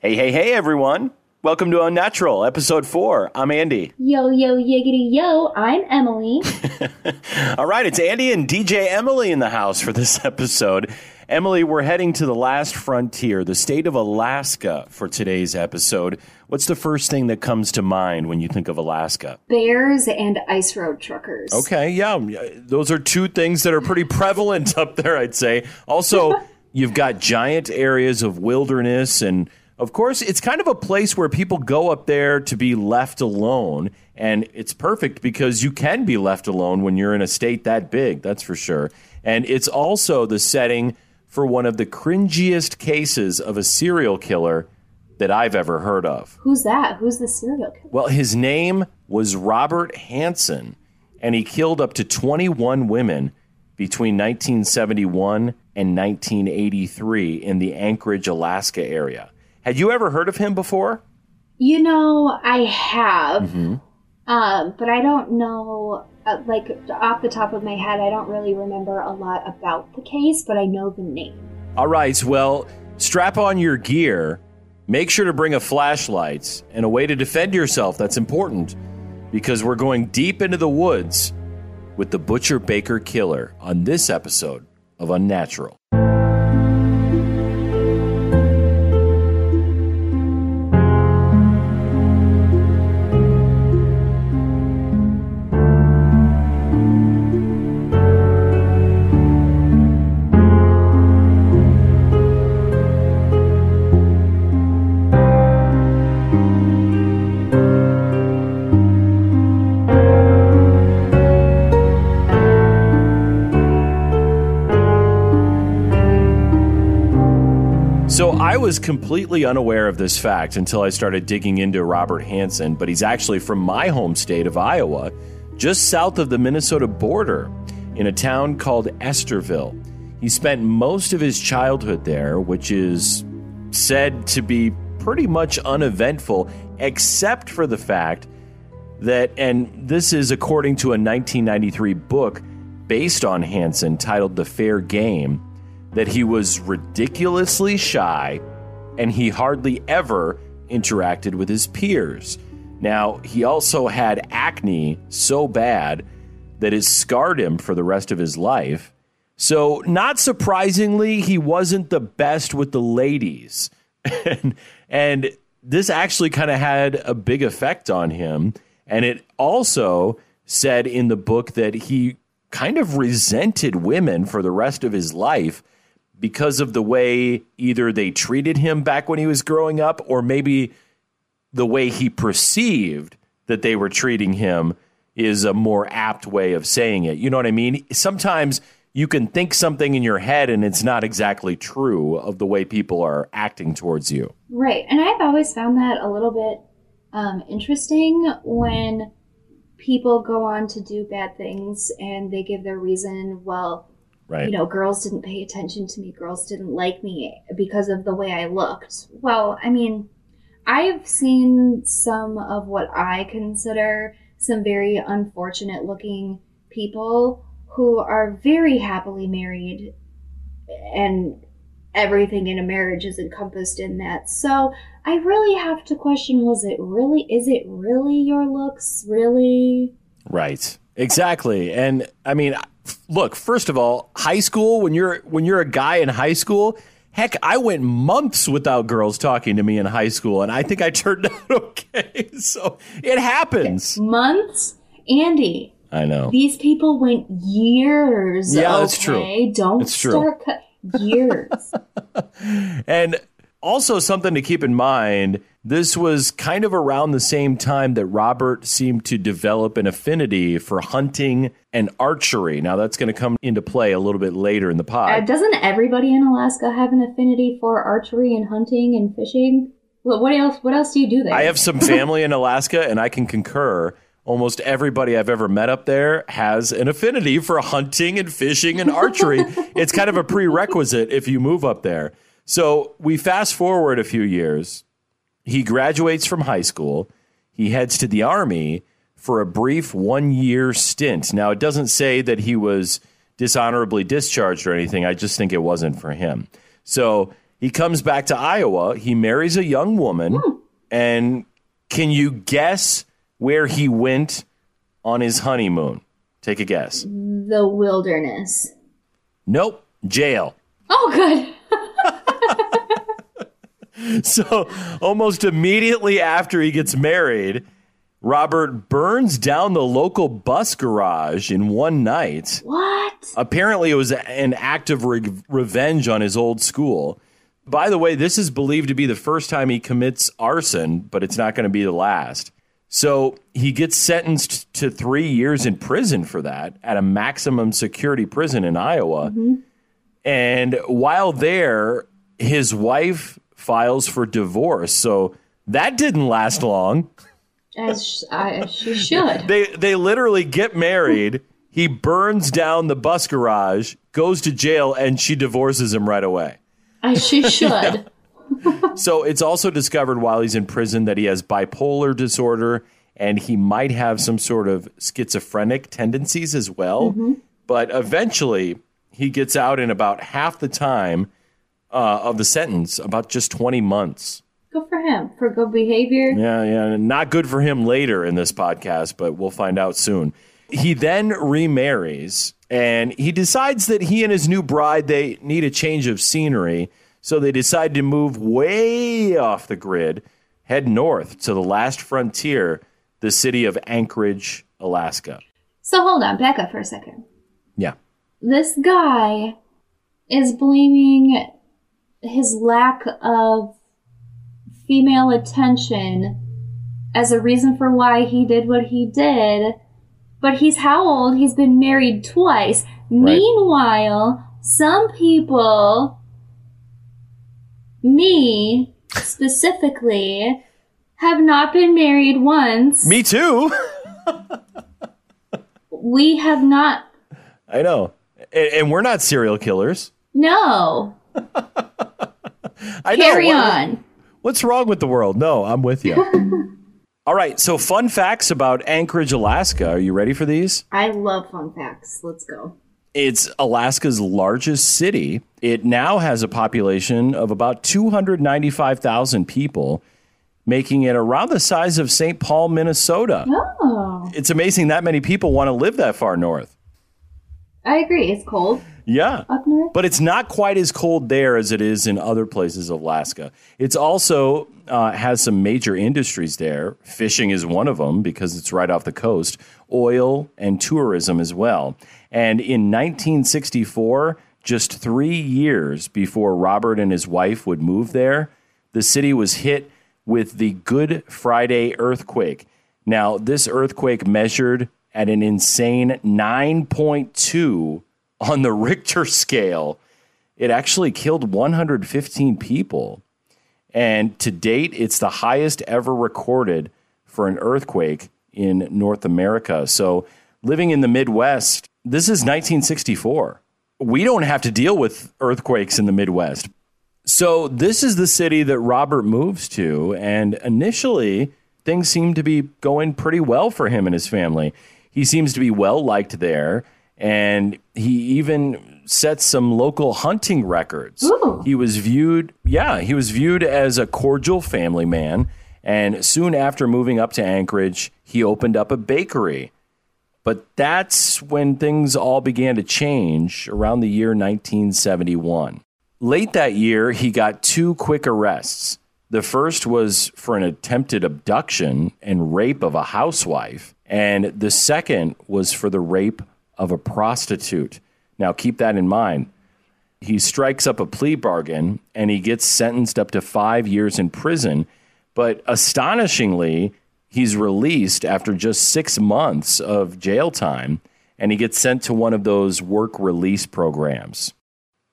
Hey, hey, hey, everyone. Welcome to Unnatural, episode four. I'm Andy. Yo, yo, yiggity, yo, I'm Emily. All right, it's Andy and DJ Emily in the house for this episode. Emily, we're heading to the last frontier, the state of Alaska, for today's episode. What's the first thing that comes to mind when you think of Alaska? Bears and ice road truckers. Okay, yeah, those are two things that are pretty prevalent up there, I'd say. Also, you've got giant areas of wilderness and of course, it's kind of a place where people go up there to be left alone. And it's perfect because you can be left alone when you're in a state that big, that's for sure. And it's also the setting for one of the cringiest cases of a serial killer that I've ever heard of. Who's that? Who's the serial killer? Well, his name was Robert Hansen, and he killed up to 21 women between 1971 and 1983 in the Anchorage, Alaska area. Had you ever heard of him before? You know, I have, mm-hmm. um, but I don't know. Uh, like off the top of my head, I don't really remember a lot about the case, but I know the name. All right. Well, strap on your gear. Make sure to bring a flashlight and a way to defend yourself. That's important because we're going deep into the woods with the Butcher Baker Killer on this episode of Unnatural. Was completely unaware of this fact until I started digging into Robert Hansen, but he's actually from my home state of Iowa, just south of the Minnesota border, in a town called Estherville. He spent most of his childhood there, which is said to be pretty much uneventful, except for the fact that, and this is according to a 1993 book based on Hansen titled The Fair Game, that he was ridiculously shy and he hardly ever interacted with his peers. Now, he also had acne so bad that it scarred him for the rest of his life. So, not surprisingly, he wasn't the best with the ladies. and, and this actually kind of had a big effect on him. And it also said in the book that he kind of resented women for the rest of his life because of the way either they treated him back when he was growing up or maybe the way he perceived that they were treating him is a more apt way of saying it. You know what I mean? Sometimes you can think something in your head and it's not exactly true of the way people are acting towards you. Right. And I've always found that a little bit um, interesting when people go on to do bad things and they give their reason. Well, Right. You know, girls didn't pay attention to me. Girls didn't like me because of the way I looked. Well, I mean, I've seen some of what I consider some very unfortunate looking people who are very happily married and everything in a marriage is encompassed in that. So I really have to question was it really, is it really your looks? Really? Right. Exactly. And I mean, look, first of all, high school when you're when you're a guy in high school, heck, I went months without girls talking to me in high school, and I think I turned out okay. So it happens. Months, Andy. I know these people went years. Yeah, okay? that's true. Don't it's start. Cu- years. and also something to keep in mind this was kind of around the same time that Robert seemed to develop an affinity for hunting and archery. Now, that's going to come into play a little bit later in the pod. Uh, doesn't everybody in Alaska have an affinity for archery and hunting and fishing? What else? What else do you do there? I have some family in Alaska, and I can concur. Almost everybody I've ever met up there has an affinity for hunting and fishing and archery. it's kind of a prerequisite if you move up there. So we fast forward a few years he graduates from high school. He heads to the Army for a brief one year stint. Now, it doesn't say that he was dishonorably discharged or anything. I just think it wasn't for him. So He comes back to Iowa. He marries a young woman. Hmm. And can you guess where he went on his honeymoon? Take a guess. The wilderness. Nope. Jail. Oh, good. So almost immediately after he gets married, Robert burns down the local bus garage in one night. What? Apparently, it was an act of re- revenge on his old school. By the way, this is believed to be the first time he commits arson, but it's not going to be the last. So he gets sentenced to three years in prison for that at a maximum security prison in Iowa. Mm-hmm. And while there, his wife files for divorce. So that didn't last long. As, she should. They they literally get married. He burns down the bus garage, goes to jail, and she divorces him right away. As she should. So it's also discovered while he's in prison that he has bipolar disorder and he might have some sort of schizophrenic tendencies as well. Mm-hmm. But eventually, he gets out in about half the time uh, of the sentence, about just 20 months. Good for him. For good behavior. Yeah, yeah. Not good for him later in this podcast, but we'll find out soon. He then remarries and he decides that he and his new bride they need a change of scenery, so they decide to move way off the grid, head north to the last frontier, the city of Anchorage, Alaska. So hold on, back up for a second. Yeah. This guy is blaming his lack of female attention as a reason for why he did what he did. But he's how old? He's been married twice. Meanwhile, some people, me specifically, have not been married once. Me too. We have not. I know. And, and we're not serial killers. No. I Carry know. On. What's wrong with the world? No, I'm with you. All right, so fun facts about Anchorage, Alaska. Are you ready for these? I love fun facts. Let's go. It's Alaska's largest city. It now has a population of about 295,000 people, making it around the size of St. Paul, Minnesota. Oh, It's amazing that many people want to live that far north. I agree. It's cold Yeah. up north. But it's not quite as cold there as it is in other places of Alaska. It's also uh, has some major industries there. Fishing is one of them because it's right off the coast. Oil and tourism as well. And in 1964, just three years before Robert and his wife would move there, the city was hit with the Good Friday earthquake. Now, this earthquake measured at an insane 9.2 on the Richter scale. It actually killed 115 people. And to date, it's the highest ever recorded for an earthquake in North America. So, living in the Midwest, this is 1964. We don't have to deal with earthquakes in the Midwest. So, this is the city that Robert moves to. And initially, things seem to be going pretty well for him and his family. He seems to be well liked there. And he even set some local hunting records. Ooh. He was viewed, yeah, he was viewed as a cordial family man. And soon after moving up to Anchorage, he opened up a bakery. But that's when things all began to change around the year 1971. Late that year, he got two quick arrests. The first was for an attempted abduction and rape of a housewife, and the second was for the rape of a prostitute. Now, keep that in mind. He strikes up a plea bargain and he gets sentenced up to five years in prison. But astonishingly, he's released after just six months of jail time and he gets sent to one of those work release programs.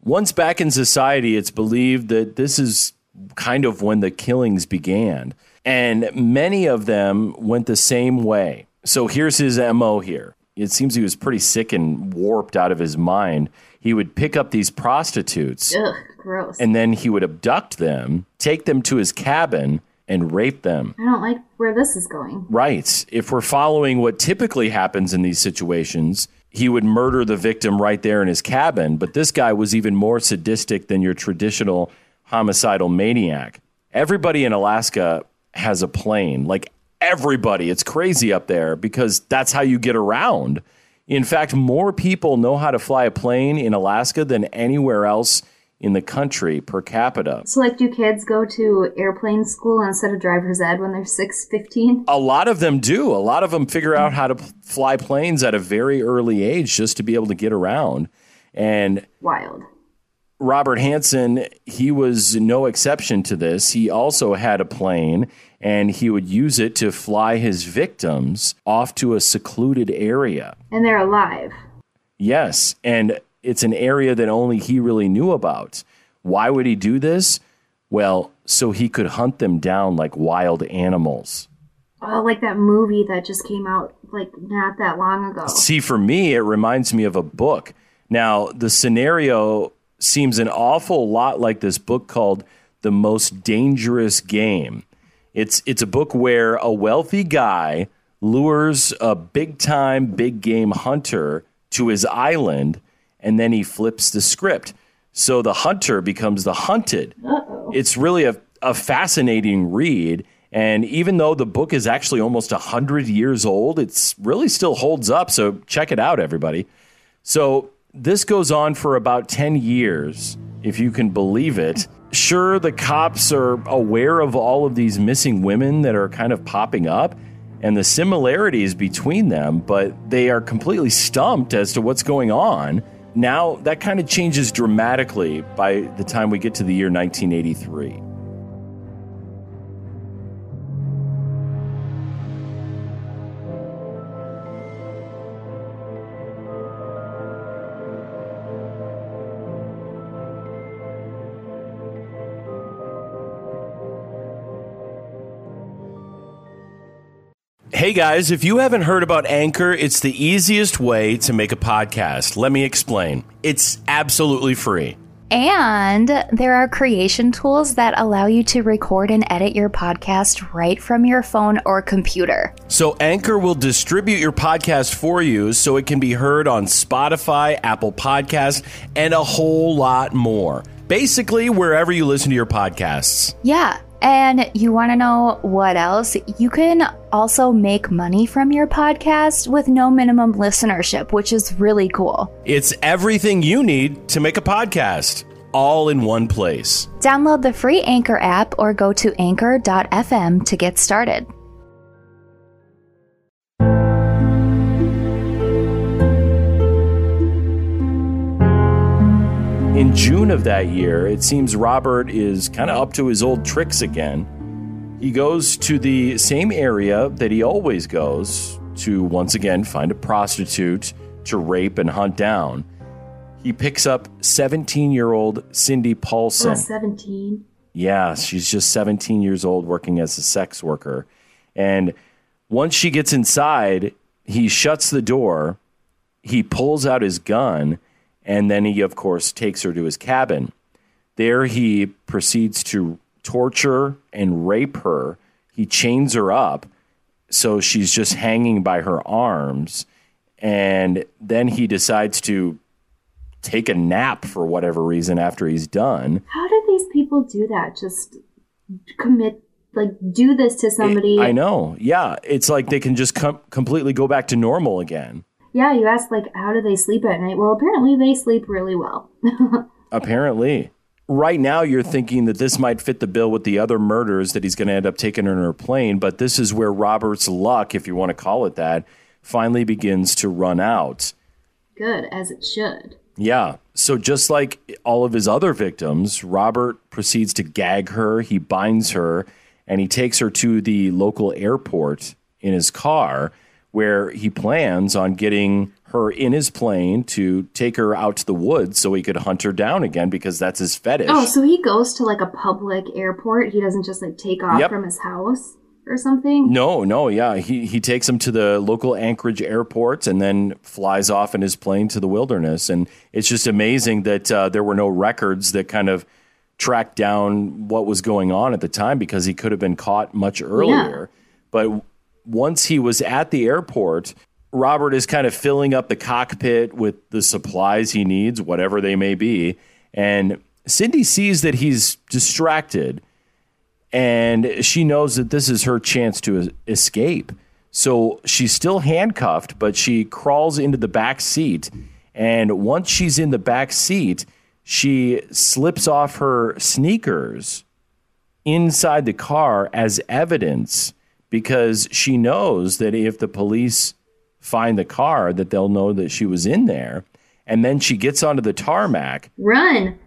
Once back in society, it's believed that this is kind of when the killings began. And many of them went the same way. So here's his MO here. It seems he was pretty sick and warped out of his mind. He would pick up these prostitutes Ugh, gross. and then he would abduct them, take them to his cabin, and rape them. I don't like where this is going. Right. If we're following what typically happens in these situations, he would murder the victim right there in his cabin. But this guy was even more sadistic than your traditional homicidal maniac. Everybody in Alaska has a plane, like everybody. It's crazy up there because that's how you get around. In fact, more people know how to fly a plane in Alaska than anywhere else in the country per capita. So, like, do kids go to airplane school instead of driver's ed when they're 6, 15? A lot of them do. A lot of them figure out how to fly planes at a very early age just to be able to get around. And wild. Robert Hansen, he was no exception to this. He also had a plane and he would use it to fly his victims off to a secluded area. And they're alive. Yes. And it's an area that only he really knew about. Why would he do this? Well, so he could hunt them down like wild animals. Oh, like that movie that just came out like not that long ago. See, for me, it reminds me of a book. Now, the scenario seems an awful lot like this book called The Most Dangerous Game. It's it's a book where a wealthy guy lures a big time big game hunter to his island and then he flips the script. So the hunter becomes the hunted. Uh-oh. It's really a, a fascinating read. And even though the book is actually almost 100 years old, it's really still holds up. So check it out, everybody. So this goes on for about 10 years, if you can believe it. Sure, the cops are aware of all of these missing women that are kind of popping up and the similarities between them, but they are completely stumped as to what's going on. Now, that kind of changes dramatically by the time we get to the year 1983. Hey guys, if you haven't heard about Anchor, it's the easiest way to make a podcast. Let me explain. It's absolutely free. And there are creation tools that allow you to record and edit your podcast right from your phone or computer. So, Anchor will distribute your podcast for you so it can be heard on Spotify, Apple Podcasts, and a whole lot more. Basically, wherever you listen to your podcasts. Yeah. And you want to know what else? You can also make money from your podcast with no minimum listenership, which is really cool. It's everything you need to make a podcast, all in one place. Download the free Anchor app or go to anchor.fm to get started. In June of that year, it seems Robert is kind of up to his old tricks again. He goes to the same area that he always goes to once again find a prostitute to rape and hunt down. He picks up 17 year old Cindy Paulson. Oh, 17? Yeah, she's just 17 years old working as a sex worker. And once she gets inside, he shuts the door, he pulls out his gun, and then he, of course, takes her to his cabin. There, he proceeds to torture and rape her. He chains her up so she's just hanging by her arms. And then he decides to take a nap for whatever reason after he's done. How do these people do that? Just commit, like, do this to somebody? It, I know. Yeah. It's like they can just com- completely go back to normal again. Yeah, you asked like how do they sleep at night? Well, apparently they sleep really well. apparently. Right now you're thinking that this might fit the bill with the other murders that he's going to end up taking on her plane, but this is where Robert's luck, if you want to call it that, finally begins to run out. Good, as it should. Yeah. So just like all of his other victims, Robert proceeds to gag her, he binds her, and he takes her to the local airport in his car where he plans on getting her in his plane to take her out to the woods so he could hunt her down again because that's his fetish. Oh, so he goes to like a public airport. He doesn't just like take off yep. from his house or something? No, no, yeah. He he takes him to the local Anchorage airport and then flies off in his plane to the wilderness. And it's just amazing that uh, there were no records that kind of tracked down what was going on at the time because he could have been caught much earlier. Yeah. But once he was at the airport, Robert is kind of filling up the cockpit with the supplies he needs, whatever they may be. And Cindy sees that he's distracted and she knows that this is her chance to escape. So she's still handcuffed, but she crawls into the back seat. And once she's in the back seat, she slips off her sneakers inside the car as evidence because she knows that if the police find the car that they'll know that she was in there. And then she gets onto the tarmac. Run.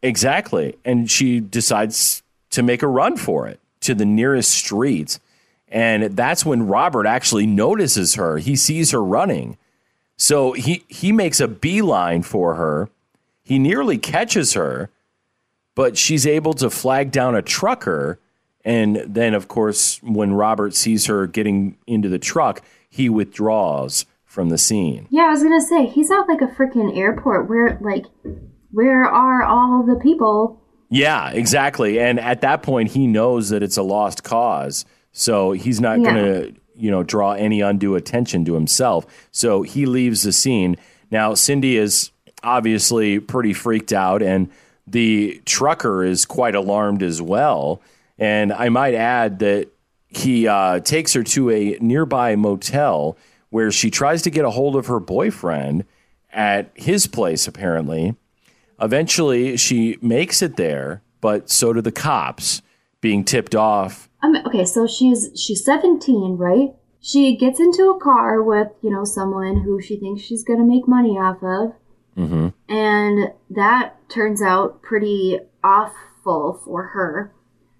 exactly. And she decides to make a run for it to the nearest street. And that's when Robert actually notices her. He sees her running. So he he makes a beeline for her. He nearly catches her but she's able to flag down a trucker and then, of course, when Robert sees her getting into the truck, he withdraws from the scene. Yeah, I was gonna say he's at like a freaking airport. Where like, where are all the people? Yeah, exactly. And at that point, he knows that it's a lost cause, so he's not Yeah. going to, you know, draw any undue attention to himself. So he leaves the scene. Now, Cindy is obviously pretty freaked out, and the trucker is quite alarmed as well. And I might add that he uh, takes her to a nearby motel where she tries to get a hold of her boyfriend at his place, apparently. Eventually, she makes it there, but so do the cops, being tipped off. Mean, okay, so she's she's 17, right? She gets into a car with you know someone who she thinks she's gonna make money off of, hmm and that turns out pretty awful for her.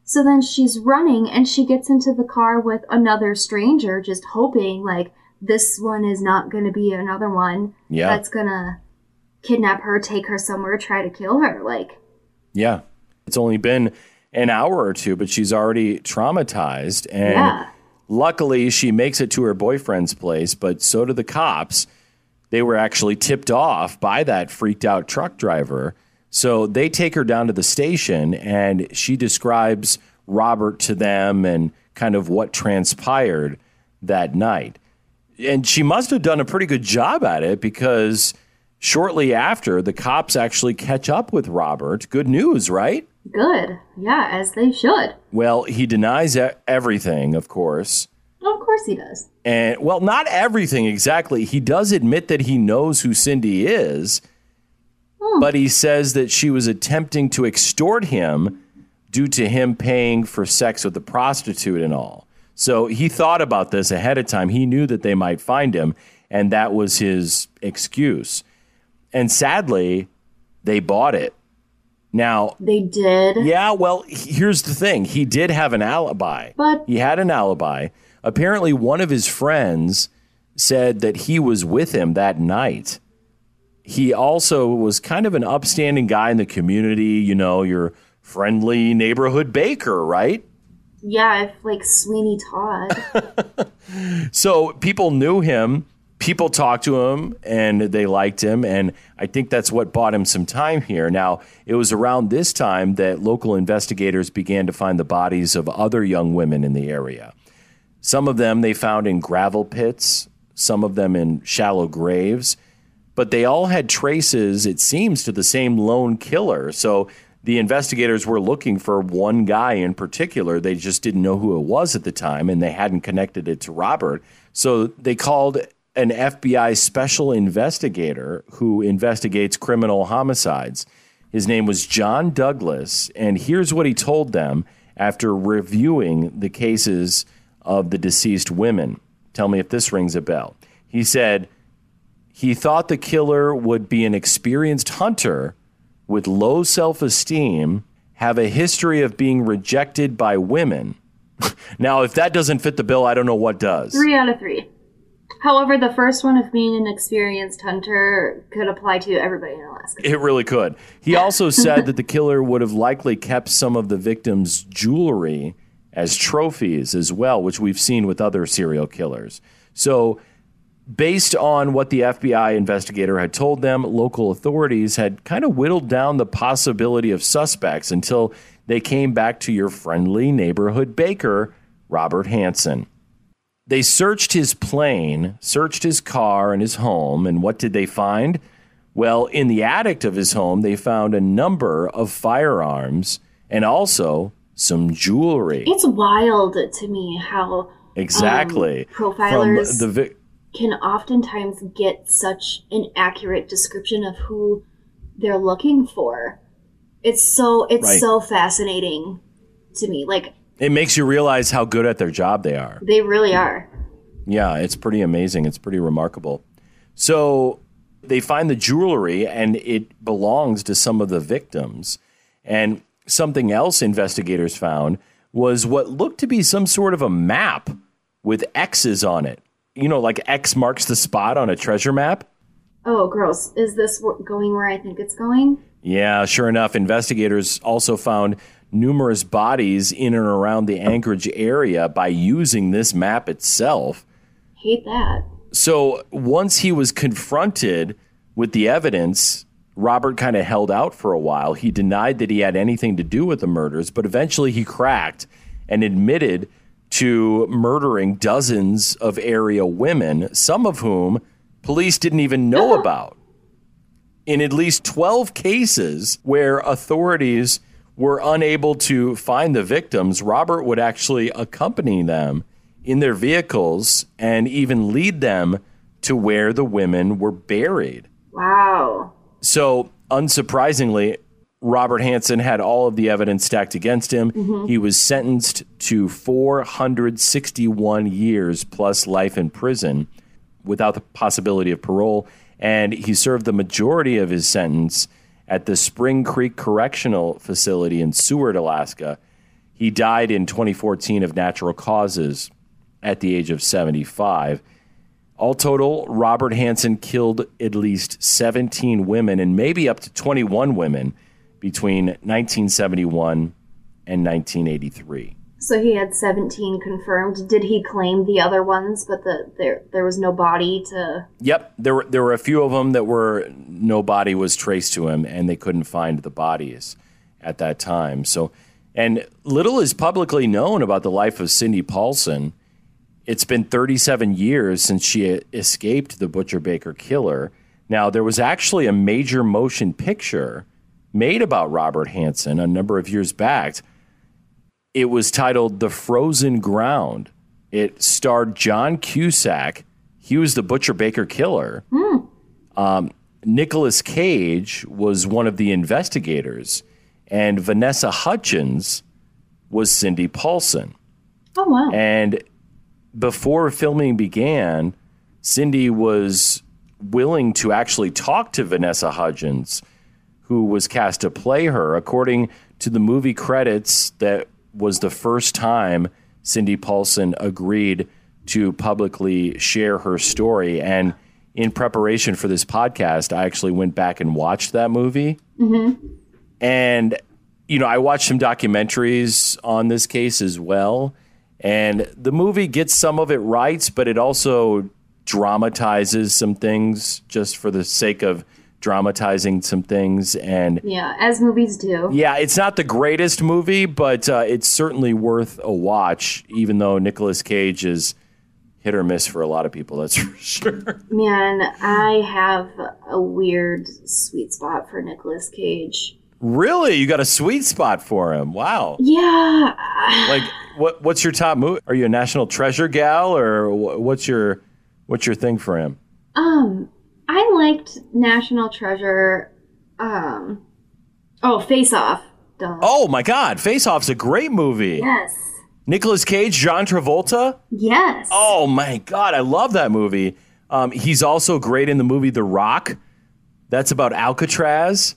So then she's running and she gets into the car with another stranger, just hoping like this one is not going to be another one Yeah. that's going to kidnap her, take her somewhere, try to kill her. Like, Yeah. It's only been an hour or two, but she's already traumatized. And yeah. luckily, she makes it to her boyfriend's place, but so do the cops. They were actually tipped off by that freaked out truck driver. So they take her down to the station and she describes Robert to them and kind of what transpired that night. And she must have done a pretty good job at it because shortly after, the cops actually catch up with Robert. Good news, right? Good. Yeah, as they should. Well, he denies everything, of course. Of course he does. And well, not everything exactly. He does admit that he knows who Cindy is, Hmm. but he says that she was attempting to extort him due to him paying for sex with the prostitute and all. So he thought about this ahead of time. He knew that they might find him, and that was his excuse. And sadly, they bought it. Now, They did. yeah, well, here's the thing. He did have an alibi. But- he had an alibi. Apparently, one of his friends said that he was with him that night. He also was kind of an upstanding guy in the community, you know, your friendly neighborhood baker, right? Yeah, if like Sweeney Todd. So people knew him, people talked to him, and they liked him. And I think that's what bought him some time here. Now, it was around this time that local investigators began to find the bodies of other young women in the area. Some of them they found in gravel pits, some of them in shallow graves, but they all had traces, it seems, to the same lone killer. So the investigators were looking for one guy in particular. They just didn't know who it was at the time, and they hadn't connected it to Robert. So they called an FBI special investigator who investigates criminal homicides. His name was John Douglas, and here's what he told them after reviewing the cases of the deceased women. Tell me if this rings a bell. He said he thought the killer would be an experienced hunter with low self esteem, have a history of being rejected by women. now, if that doesn't fit the bill, I don't know what does. three out of three. However, the first one of being an experienced hunter could apply to everybody in Alaska. It really could. He also said that the killer would have likely kept some of the victim's jewelry as trophies as well, which we've seen with other serial killers. So, based on what the FBI investigator had told them, local authorities had kind of whittled down the possibility of suspects until they came back to your friendly neighborhood baker, Robert Hansen. They searched his plane, searched his car and his home, and what did they find? Well, in the attic of his home, they found a number of firearms and also some jewelry. It's wild to me how exactly. um, profilers From the can oftentimes get such an accurate description of who they're looking for. It's so it's Right. so fascinating to me. Like it makes you realize how good at their job they are. they really are. Yeah, it's pretty amazing. It's pretty remarkable. So they find the jewelry and it belongs to some of the victims. And something else investigators found was what looked to be some sort of a map with X's on it. You know, like X marks the spot on a treasure map. Oh, gross. Is this going where I think it's going? Yeah, sure enough, investigators also found numerous bodies in and around the Anchorage area by using this map itself. Hate that. So once he was confronted with the evidence, Robert kind of held out for a while. He denied that he had anything to do with the murders, but eventually he cracked and admitted to murdering dozens of area women, some of whom police didn't even know uh-huh. about. In at least 12 cases where authorities were unable to find the victims, Robert would actually accompany them in their vehicles and even lead them to where the women were buried. Wow. So, unsurprisingly, Robert Hansen had all of the evidence stacked against him. Mm-hmm. He was sentenced to 461 years plus life in prison without the possibility of parole. And he served the majority of his sentence at the Spring Creek Correctional Facility in Seward, Alaska. He died in 2014 of natural causes at the age of 75. All total, Robert Hansen killed at least 17 women and maybe up to 21 women between 1971 and 1983. So he had 17 confirmed. Did he claim the other ones, but the there there was no body to Yep, there were there were a few of them that were no body was traced to him, and they couldn't find the bodies at that time. So, and little is publicly known about the life of Cindy Paulson. It's been 37 years since she escaped the Butcher Baker killer. Now, there was actually a major motion picture made about Robert Hansen a number of years back. It was titled The Frozen Ground. It starred John Cusack. He was the Butcher Baker killer. Um, Nicolas Cage was one of the investigators, and Vanessa Hudgens was Cindy Paulson. Oh wow. And before filming began, Cindy was willing to actually talk to Vanessa Hudgens, who was cast to play her. According to the movie credits, that was the first time Cindy Paulson agreed to publicly share her story. And in preparation for this podcast, I actually went back and watched that movie. Mm-hmm. And, you know, I watched some documentaries on this case as well. And the movie gets some of it right, but it also dramatizes some things just for the sake of dramatizing some things. And yeah, as movies do. yeah, it's not the greatest movie, but uh, it's certainly worth a watch, even though Nicolas Cage is hit or miss for a lot of people, that's for sure. Man, I have a weird sweet spot for Nicolas Cage. really? You got a sweet spot for him. Wow. Yeah. like what what's your top movie are you a national treasure gal or what's your what's your thing for him Um, I liked National Treasure. Um, oh, Face Off. Duh. oh my god face off's a great movie yes, Nicolas Cage John Travolta yes. oh my god I love that movie um, he's also great in the movie The Rock that's about Alcatraz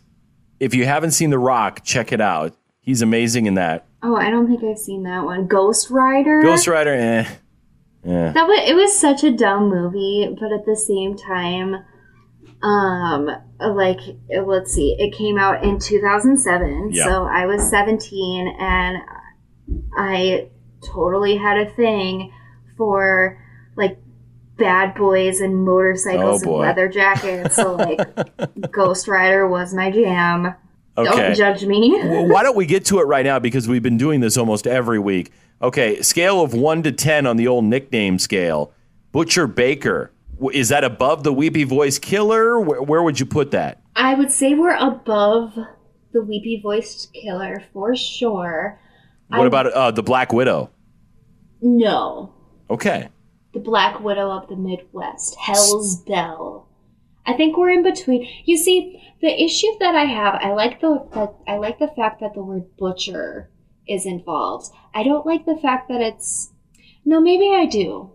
if you haven't seen The Rock check it out he's amazing in that Oh, I don't think I've seen that one. Ghost Rider. Ghost Rider eh yeah That was it was such a dumb movie, but at the same time, um, like let's see, it came out in 2007, Yeah. so I was 17, and I totally had a thing for like bad boys and motorcycles Oh, and leather jackets. So like, Ghost Rider was my jam. okay Don't judge me. Well, why don't we get to it right now because we've been doing this almost every week. Okay, scale of 1 to 10 on the old nickname scale. Butcher Baker. Is that above the weepy voice killer? Where, where would you put that? I would say we're above the weepy voiced killer for sure. What I- about uh, the Black Widow? No. Okay. The Black Widow of the Midwest. Hell's Belle. I think we're in between. You see, the issue that I have, I like the that I like the fact that the word butcher is involved. I don't like the fact that it's no, maybe I do.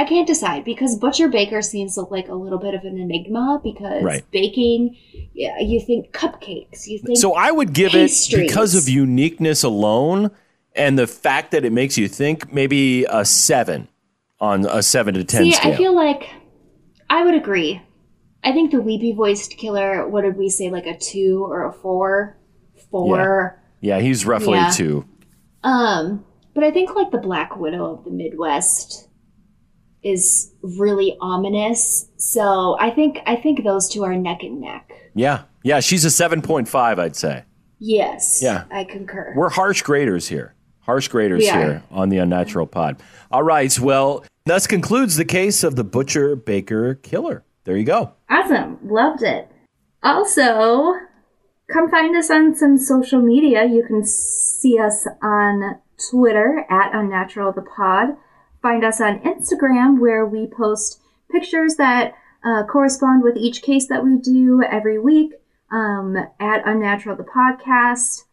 I can't decide because butcher baker seems like a little bit of an enigma because Right. baking, yeah, you think cupcakes, you think So I would give it because of uniqueness alone and the fact that it makes you think maybe a seven on a seven to ten See, scale. I feel like I would agree. I think the weepy voiced killer, what did we say, like a two or a four? Four. yeah, he's roughly Yeah. two. Um, but I think like the Black Widow of the Midwest is really ominous. So I think I think those two are neck and neck. Yeah, yeah, she's a seven point five, I'd say. Yes. Yeah. I concur. We're harsh graders here. Harsh graders here on the Unnatural Pod. All right, well, thus concludes the case of the butcher baker killer. There you go. Awesome. Loved it. Also, come find us on some social media. You can see us on Twitter at Unnatural the Pod. Find us on Instagram where we post pictures that uh, correspond with each case that we do every week um, at Unnatural the Podcast.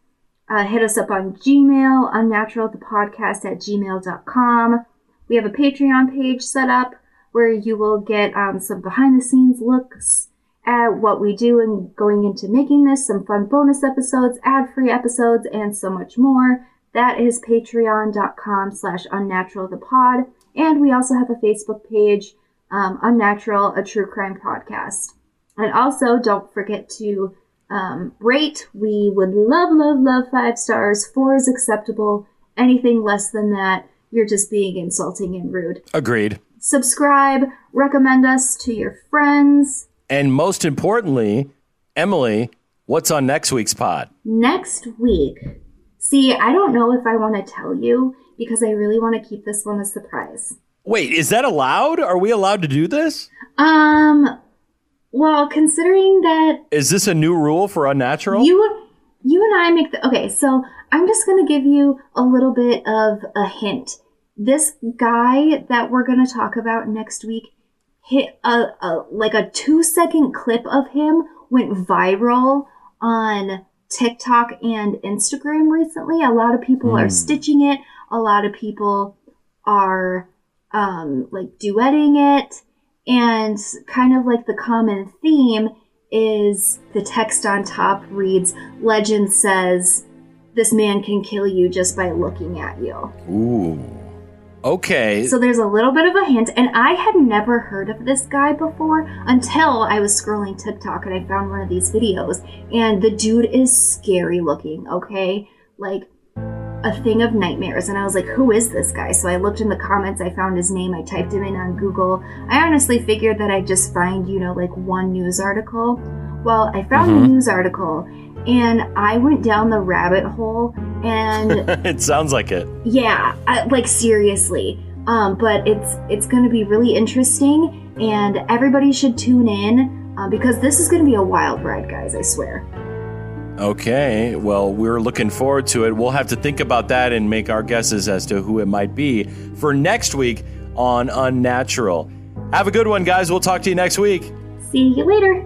Uh, hit us up on Gmail, unnaturalthepodcast at gmail.com. We have a Patreon page set up where you will get um, some behind the scenes looks at what we do and going into making this, some fun bonus episodes, ad free episodes, and so much more. That is patreon.com slash unnatural the pod. And we also have a Facebook page, um, Unnatural, a true crime podcast. And also, don't forget to um, rate. We would love, love, love five stars. Four is acceptable. Anything less than that, you're just being insulting and rude Agreed. subscribe, recommend us to your friends. And most importantly, Emily, what's on next week's pod? Next week, see, I don't know if I want to tell you because I really want to keep this one a surprise. Wait, is that allowed? Are we allowed to do this? Um, well, considering that Is this a new rule for Unnatural? you you and I make the okay, so I'm just gonna give you a little bit of a hint. This guy that we're gonna talk about next week hit a, a like a two second clip of him went viral on TikTok and Instagram recently. A lot of people are Hmm. stitching it. A lot of people are um, like duetting it, and kind of like the common theme is the text on top reads legend says this man can kill you just by looking at you Ooh. Okay. so there's a little bit of a hint and i had never heard of this guy before until i was scrolling tiktok and i found one of these videos. And the dude is scary looking okay? Like a thing of nightmares. And i was like who is this guy? So i looked in the comments i found his name i typed him in on google. I honestly figured that i'd just find you know like one news article well i found Mhm. the news article and i went down the rabbit hole and it sounds like it. yeah, I, like seriously. Um, but it's it's going to be really interesting, and everybody should tune in uh, because this is going to be a wild ride, guys. I swear. Okay. Well, we're looking forward to it. We'll have to think about that and make our guesses as to who it might be for next week on Unnatural. Have a good one, guys. We'll talk to you next week. See you later.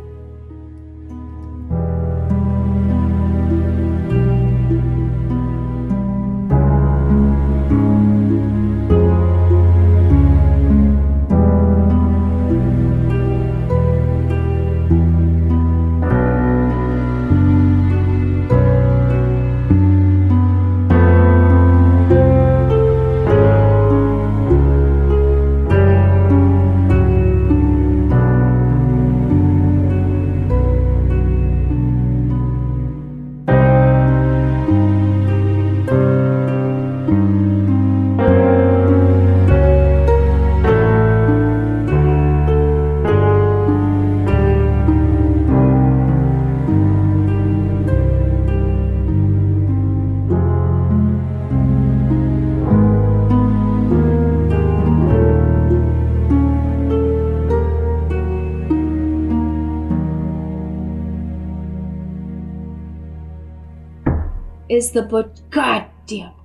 Is the but goddamn.